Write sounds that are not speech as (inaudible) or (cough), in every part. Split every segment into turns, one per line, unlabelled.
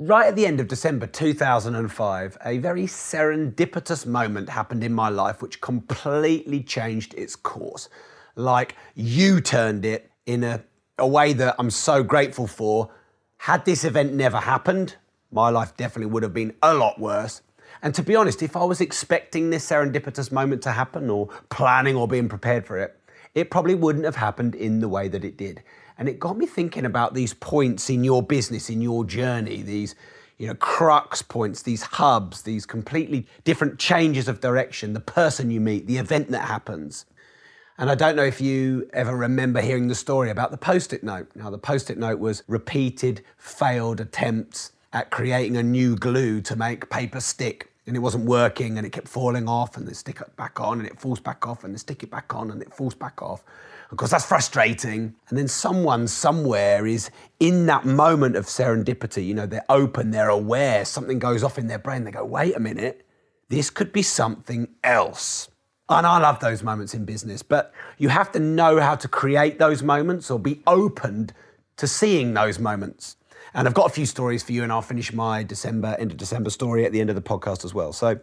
Right at the end of December 2005, a very serendipitous moment happened in my life which completely changed its course. Like you turned it in a, a way that I'm so grateful for. Had this event never happened, my life definitely would have been a lot worse. And to be honest, if I was expecting this serendipitous moment to happen or planning or being prepared for it, it probably wouldn't have happened in the way that it did. And it got me thinking about these points in your business, in your journey, these you know, crux points, these hubs, these completely different changes of direction, the person you meet, the event that happens. And I don't know if you ever remember hearing the story about the post it note. Now, the post it note was repeated failed attempts at creating a new glue to make paper stick. And it wasn't working and it kept falling off and they stick it back on and it falls back off and they stick it back on and it falls back off. Of course, that's frustrating. And then someone somewhere is in that moment of serendipity. You know, they're open, they're aware, something goes off in their brain. They go, wait a minute, this could be something else. And I love those moments in business, but you have to know how to create those moments or be opened to seeing those moments. And I've got a few stories for you, and I'll finish my December, end of December story at the end of the podcast as well. So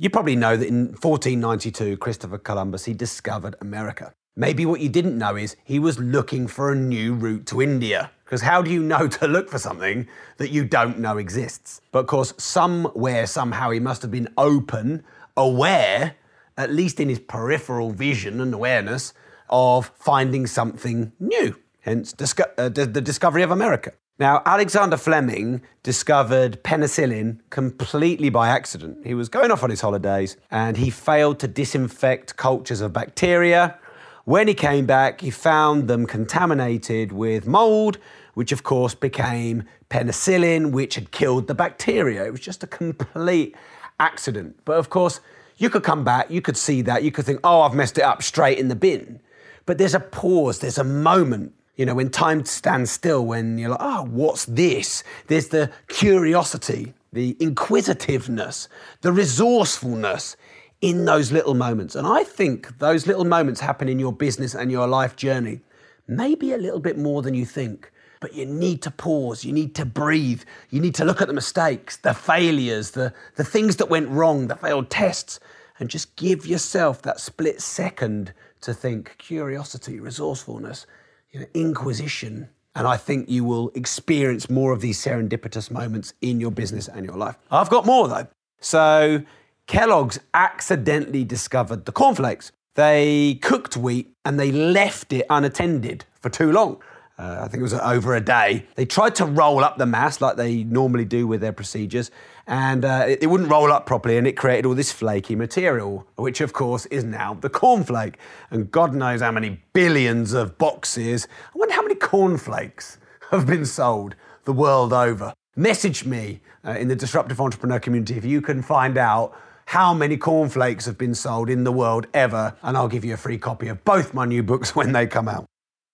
you probably know that in 1492, Christopher Columbus, he discovered America. Maybe what you didn't know is he was looking for a new route to India. Because how do you know to look for something that you don't know exists? But of course, somewhere, somehow, he must have been open, aware, at least in his peripheral vision and awareness, of finding something new. Hence, disco- uh, the discovery of America. Now, Alexander Fleming discovered penicillin completely by accident. He was going off on his holidays and he failed to disinfect cultures of bacteria when he came back, he found them contaminated with mold, which of course became penicillin, which had killed the bacteria. It was just a complete accident. But of course, you could come back, you could see that, you could think, oh, I've messed it up straight in the bin. But there's a pause, there's a moment, you know, when time stands still, when you're like, oh, what's this? There's the curiosity, the inquisitiveness, the resourcefulness in those little moments. And I think those little moments happen in your business and your life journey, maybe a little bit more than you think. But you need to pause, you need to breathe, you need to look at the mistakes, the failures, the, the things that went wrong, the failed tests, and just give yourself that split second to think curiosity, resourcefulness, you know, inquisition. And I think you will experience more of these serendipitous moments in your business and your life. I've got more though. So Kellogg's accidentally discovered the cornflakes. They cooked wheat and they left it unattended for too long. Uh, I think it was over a day. They tried to roll up the mass like they normally do with their procedures, and uh, it, it, wouldn't roll up properly, and it created all this flaky material, which of course is now the cornflake. And God knows how many billions of boxes. I wonder how many cornflakes have been sold the world over. Message me uh, in the disruptive entrepreneur community if you can find out how many cornflakes have been sold in the world ever, and I'll give you a free copy of both my new books (laughs) when they come out.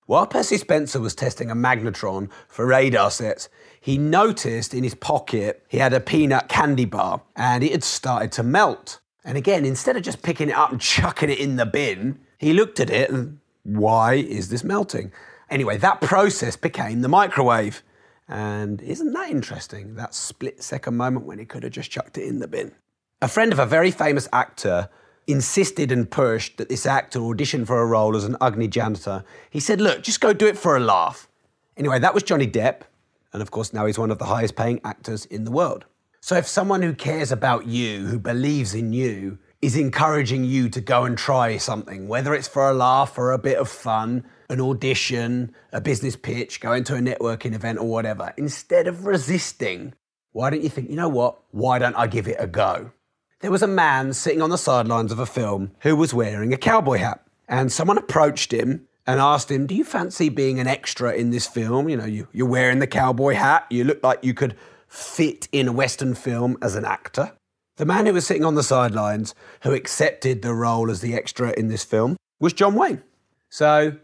While Percy Spencer was testing a magnetron for radar sets, he noticed in his pocket he had a peanut candy bar and it had started to melt. And again, instead of just picking it up and (laughs) chucking it in the bin, he looked at it and why is this melting? Anyway, that process became the microwave. And isn't that interesting? That split second moment when he could have just chucked it in the bin. A friend of a very famous actor insisted and pushed that this actor audition for a role as an ugly janitor. He said, Look, just go do it for a laugh. Anyway, that was Johnny Depp, and of course, now he's one of the highest paying actors in the world. So if someone who cares about you, who believes in you, is encouraging you to go and try something, whether it's for a laugh or a bit of fun, an audition, a business pitch, going to a networking event or whatever, instead of resisting, why don't you think, you know what? Why don't I give it a go? There was a man sitting on the sidelines of a film who was wearing a cowboy hat. And someone approached him and asked him, Do you fancy being an extra in this film? You know, you, you're wearing the cowboy hat, you look like you could fit in a Western film as an actor. The man who was sitting on the sidelines, who accepted the role as the extra in this film, was John Wayne. So,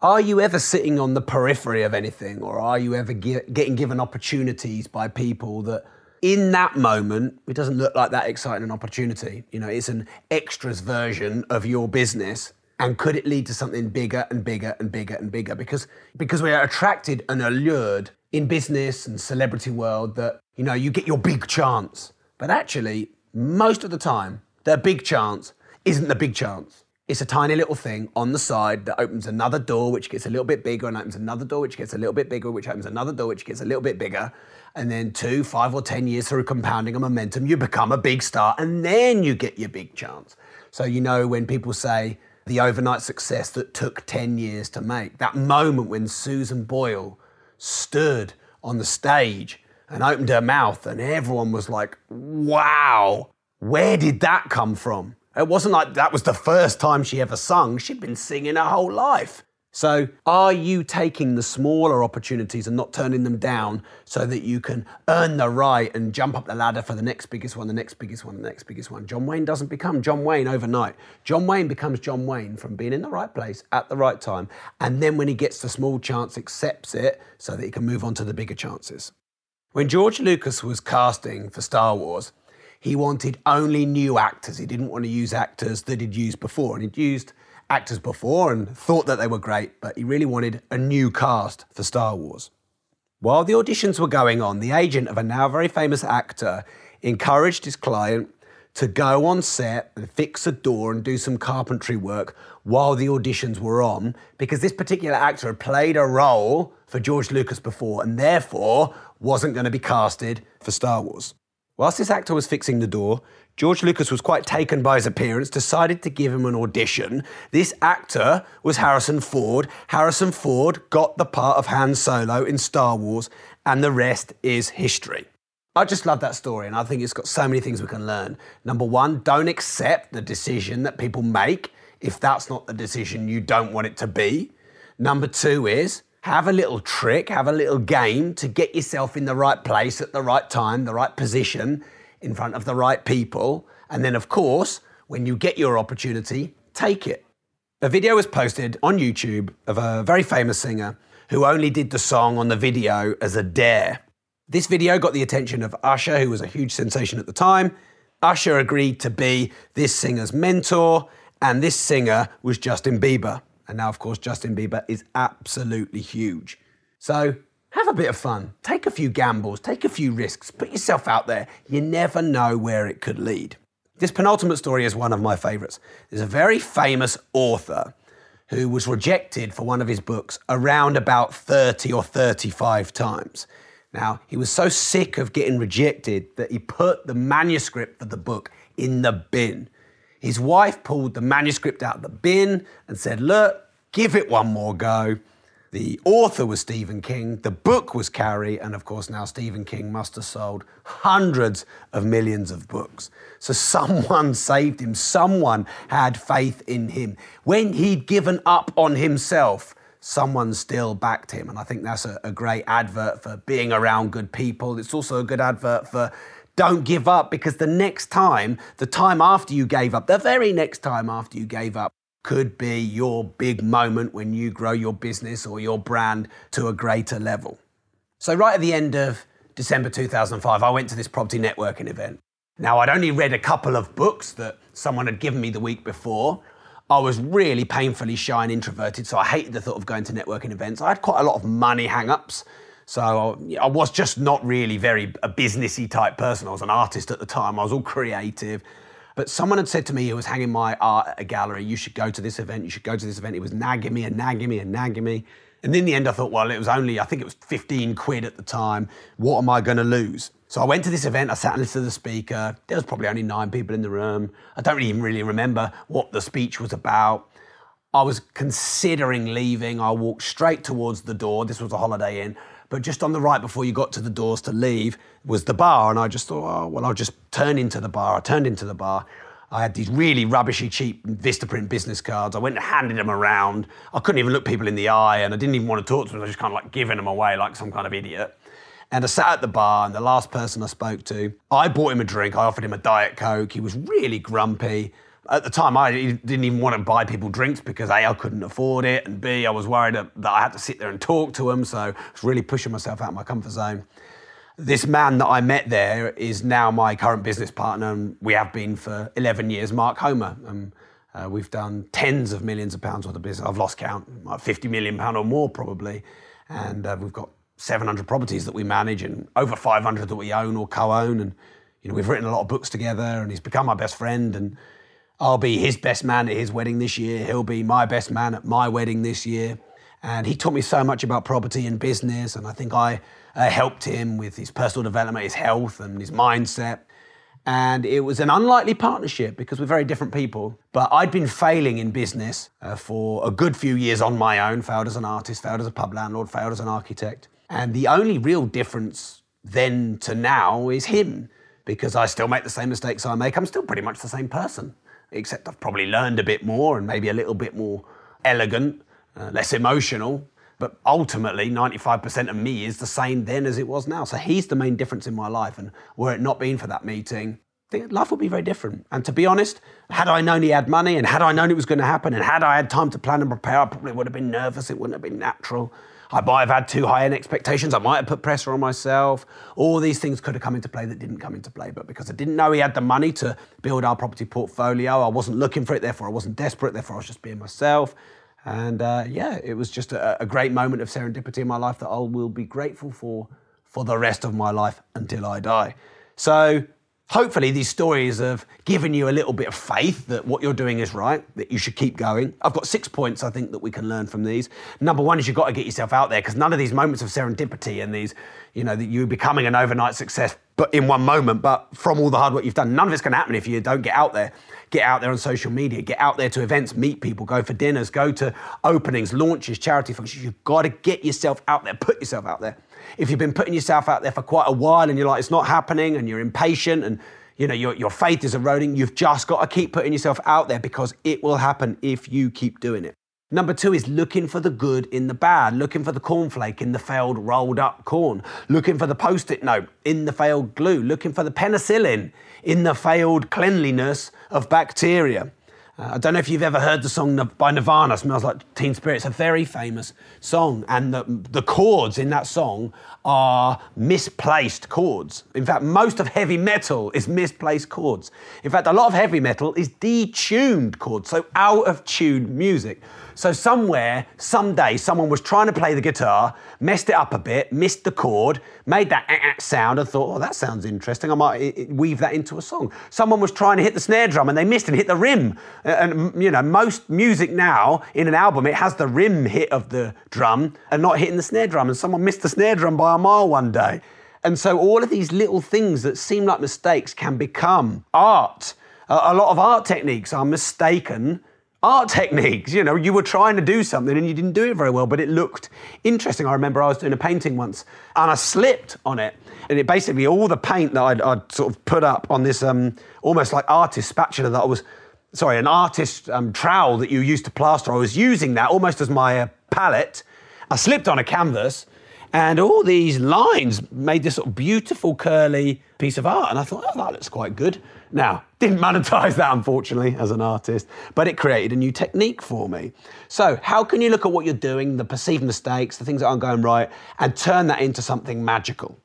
are you ever sitting on the periphery of anything, or are you ever ge- getting given opportunities by people that, in that moment, it doesn't look like that exciting an opportunity? You know, it's an extras version of your business. And could it lead to something bigger and bigger and bigger and bigger? Because, because we are attracted and allured in business and celebrity world that, you know, you get your big chance. But actually, most of the time, the big chance isn't the big chance. It's a tiny little thing on the side that opens another door, which gets a little bit bigger, and opens another door, which gets a little bit bigger, which opens another door, which gets a little bit bigger. And then two, five, or 10 years through compounding a momentum, you become a big star, and then you get your big chance. So, you know, when people say the overnight success that took 10 years to make, that moment when Susan Boyle stood on the stage and opened her mouth, and everyone was like, wow, where did that come from? It wasn't like that was the first time she ever sung. She'd been singing her whole life. So, are you taking the smaller opportunities and not turning them down so that you can earn the right and jump up the ladder for the next biggest one, the next biggest one, the next biggest one? John Wayne doesn't become John Wayne overnight. John Wayne becomes John Wayne from being in the right place at the right time. And then when he gets the small chance, accepts it so that he can move on to the bigger chances. When George Lucas was casting for Star Wars, he wanted only new actors. He didn't want to use actors that he'd used before. And he'd used actors before and thought that they were great, but he really wanted a new cast for Star Wars. While the auditions were going on, the agent of a now very famous actor encouraged his client to go on set and fix a door and do some carpentry work while the auditions were on because this particular actor had played a role for George Lucas before and therefore wasn't going to be casted for Star Wars. Whilst this actor was fixing the door, George Lucas was quite taken by his appearance, decided to give him an audition. This actor was Harrison Ford. Harrison Ford got the part of Han Solo in Star Wars, and the rest is history. I just love that story, and I think it's got so many things we can learn. Number one, don't accept the decision that people make if that's not the decision you don't want it to be. Number two is have a little trick, have a little game to get yourself in the right place at the right time, the right position in front of the right people. And then, of course, when you get your opportunity, take it. A video was posted on YouTube of a very famous singer who only did the song on the video as a dare. This video got the attention of Usher, who was a huge sensation at the time. Usher agreed to be this singer's mentor, and this singer was Justin Bieber. And now, of course, Justin Bieber is absolutely huge. So have a bit of fun, take a few gambles, take a few risks, put yourself out there. You never know where it could lead. This penultimate story is one of my favorites. There's a very famous author who was rejected for one of his books around about 30 or 35 times. Now, he was so sick of getting rejected that he put the manuscript for the book in the bin. His wife pulled the manuscript out of the bin and said, Look, give it one more go. The author was Stephen King, the book was Carrie, and of course, now Stephen King must have sold hundreds of millions of books. So someone (laughs) saved him, someone had faith in him. When he'd given up on himself, someone still backed him. And I think that's a, a great advert for being around good people. It's also a good advert for don't give up because the next time, the time after you gave up, the very next time after you gave up, could be your big moment when you grow your business or your brand to a greater level. So, right at the end of December 2005, I went to this property networking event. Now, I'd only read a couple of books that someone had given me the week before. I was really painfully shy and introverted, so I hated the thought of going to networking events. I had quite a lot of money hang ups, so I was just not really very a businessy type person. I was an artist at the time, I was all creative. But someone had said to me who was hanging my art at a gallery, you should go to this event, you should go to this event. It was nagging me and nagging me and nagging me. And in the end, I thought, well, it was only, I think it was 15 quid at the time. What am I going to lose? So I went to this event, I sat and listened to the speaker. There was probably only nine people in the room. I don't even really remember what the speech was about. I was considering leaving. I walked straight towards the door. This was a Holiday Inn. But just on the right before you got to the doors to leave was the bar. And I just thought, oh, well, I'll just turn into the bar. I turned into the bar. I had these really rubbishy, cheap Vistaprint business cards. I went and handed them around. I couldn't even look people in the eye and I didn't even want to talk to them. I was just kind of like giving them away like some kind of idiot. And I sat at the bar, and the last person I spoke to, I bought him a drink. I offered him a Diet Coke. He was really grumpy. At the time, I didn't even want to buy people drinks because A, I couldn't afford it, and B, I was worried that I had to sit there and talk to them. So I was really pushing myself out of my comfort zone. This man that I met there is now my current business partner, and we have been for 11 years, Mark Homer. Um, uh, we've done tens of millions of pounds worth of business. I've lost count, 50 million pound or more probably. And uh, we've got 700 properties that we manage and over 500 that we own or co-own. And you know, we've written a lot of books together, and he's become my best friend. And I'll be his best man at his wedding this year. He'll be my best man at my wedding this year. And he taught me so much about property and business. And I think I uh, helped him with his personal development, his health, and his mindset. And it was an unlikely partnership because we're very different people. But I'd been failing in business uh, for a good few years on my own, failed as an artist, failed as a pub landlord, failed as an architect. And the only real difference then to now is him because I still make the same mistakes I make. I'm still pretty much the same person except I've probably learned a bit more and maybe a little bit more elegant, uh, less emotional. But ultimately, 95% of me is the same then as it was now. So he's the main difference in my life. And were it not been for that meeting, life would be very different. And to be honest, had I known he had money and had I known it was going to happen and had I had time to plan and prepare, I probably would have been nervous. It wouldn't have been natural. I might have had too high end expectations. I might have put pressure on myself. All these things could have come into play that didn't come into play. But because I didn't know he had the money to build our property portfolio, I wasn't looking for it, therefore I wasn't desperate, therefore I was just being myself. And uh, yeah, it was just a, a great moment of serendipity in my life that I will be grateful for for the rest of my life until I die. So hopefully these stories have given you a little bit of faith that what you're doing is right, that you should keep going. I've got six points I think that we can learn from these. Number one is you've got to get yourself out there because none of these moments of serendipity and these, you know, that you becoming an overnight success, but in one moment, but from all the hard work you've done, none of it's going to happen if you don't get out there. Get out there on social media, get out there to events, meet people, go for dinners, go to openings, launches, charity functions. You've got to get yourself out there, put yourself out there if you've been putting yourself out there for quite a while and you're like, it's not happening and you're impatient and you know your, your faith is eroding, you've just got to keep putting yourself out there because it will happen if you keep doing it. Number two is looking for the good in the bad, looking for the cornflake in the failed rolled up corn, looking for the post it note in the failed glue, looking for the penicillin in the failed cleanliness of bacteria. Uh, I don't know if you've ever heard the song by Nirvana, Smells Like Teen Spirit. It's a very famous song, and the, the chords in that song are misplaced chords. In fact, most of heavy metal is misplaced chords. In fact, a lot of heavy metal is detuned chords, so out of tune music. So somewhere, someday, someone was trying to play the guitar, messed it up a bit, missed the chord, made that eh, eh sound, and thought, oh, that sounds interesting. I might weave that into a song. Someone was trying to hit the snare drum and they missed and hit the rim. And you know, most music now in an album, it has the rim hit of the drum and not hitting the snare drum. And someone missed the snare drum by a mile one day. And so all of these little things that seem like mistakes can become art. A lot of art techniques are mistaken art techniques. You know, you were trying to do something and you didn't do it very well, but it looked interesting. I remember I was doing a painting once and I slipped on it. And it basically, all the paint that I'd, I'd sort of put up on this um, almost like artist spatula that I was, sorry, an artist um, trowel that you used to plaster, I was using that almost as my uh, palette. I slipped on a canvas and all these lines made this sort of beautiful curly piece of art. And I thought, oh, that looks quite good. Now, (laughs) didn't monetize that, unfortunately, as an artist, but it created a new technique for me. So, how can you look at what you're doing, the perceived mistakes, the things that aren't going right, and turn that into something magical?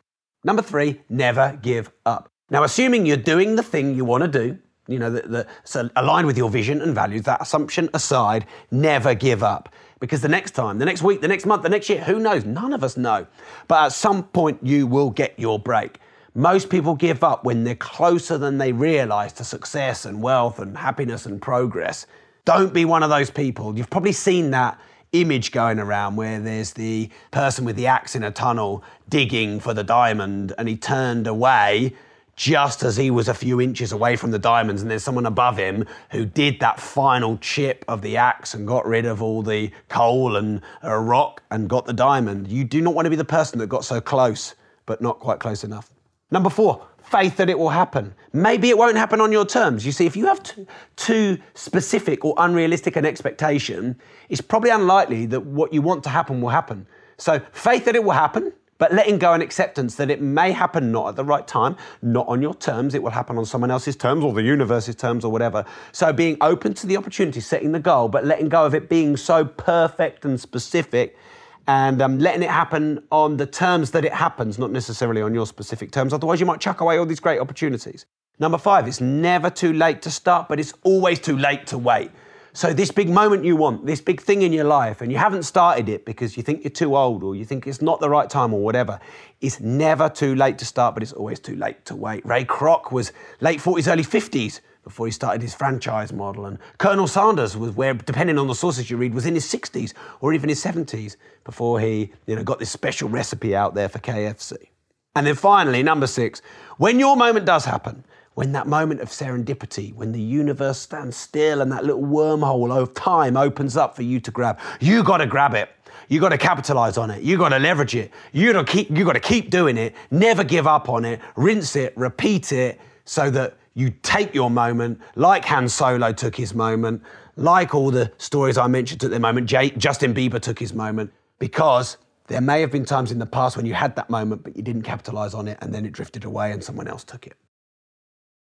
Number three, never give up. Now, assuming you're doing the thing you want to do, you know, that, that aligned with your vision and values, that assumption aside, never give up. Because the next time, the next week, the next month, the next year, who knows? None of us know. But at some point, you will get your break. Most people give up when they're closer than they realize to success and wealth and happiness and progress. Don't be one of those people. You've probably seen that image going around where there's the person with the axe in a tunnel digging for the diamond and he turned away just as he was a few inches away from the diamonds, and there's someone above him who did that final chip of the axe and got rid of all the coal and a rock and got the diamond. You do not want to be the person that got so close, but not quite close enough. Number four, faith that it will happen. Maybe it won't happen on your terms. You see, if you have too, too specific or unrealistic an expectation, it's probably unlikely that what you want to happen will happen. So, faith that it will happen, but letting go and acceptance that it may happen not at the right time, not on your terms, it will happen on someone else's terms or the universe's terms or whatever. So being open to the opportunity, setting the goal, but letting go of it being so perfect and specific and um, letting it happen on the terms that it happens, not necessarily on your specific terms. Otherwise, you might chuck away all these great opportunities. Number five, it's never too late to start, but it's always too late to wait. So, this big moment you want, this big thing in your life, and you haven't started it because you think you're too old or you think it's not the right time or whatever, it's never too late to start, but it's always too late to wait. Ray Kroc was late 40s, early 50s before he started his franchise model. And Colonel Sanders was where, depending on the sources you read, was in his 60s or even his 70s before he you know, got this special recipe out there for KFC. And then finally, number six, when your moment does happen, when that moment of serendipity, when the universe stands still and that little wormhole of time opens up for you to grab, you got to grab it. You got to capitalize on it. You got to leverage it. You got to keep. You got to keep doing it. Never give up on it. Rinse it. Repeat it, so that you take your moment, like Han Solo took his moment, like all the stories I mentioned at the moment. J- Justin Bieber took his moment because there may have been times in the past when you had that moment, but you didn't capitalize on it, and then it drifted away, and someone else took it.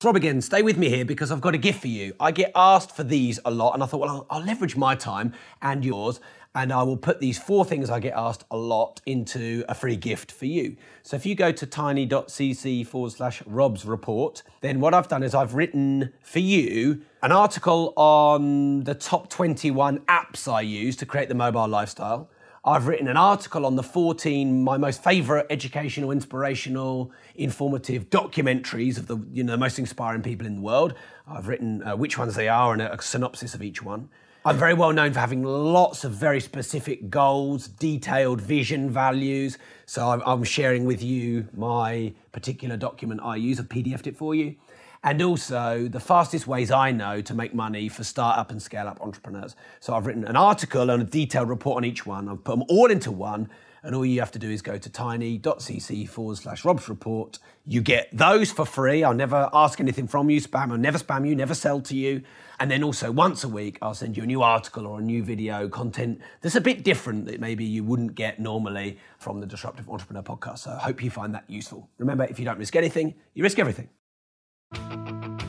Rob again, stay with me here because I've got a gift for you. I get asked for these a lot, and I thought, well, I'll, I'll, leverage my time and yours, and I will put these four things I get asked a lot into a free gift for you. So if you go to tiny.cc forward slash Rob's report, then what I've done is I've written for you an article on the top 21 apps I use to create the mobile lifestyle. I've written an article on the 14 my most favorite educational, inspirational, informative documentaries of the you know the most inspiring people in the world. I've written uh, which ones they are and a, a synopsis of each one. I'm very well known for having lots of very specific goals, detailed vision, values. So I'm, I'm sharing with you my particular document I use. I've PDFed it for you and also the fastest ways I know to make money for startup and scale up entrepreneurs. So I've written an article and a detailed report on each one. I've put them all into one, and all you have to do is go to tiny.cc forward slash Rob's report. You get those for free. I'll never ask anything from you, spam. I'll never spam you, never sell to you. And then also once a week, I'll send you a new article or a new video content that's a bit different that maybe you wouldn't get normally from the Disruptive Entrepreneur podcast. So I hope you find that useful. Remember, if you don't risk anything, you risk everything. Música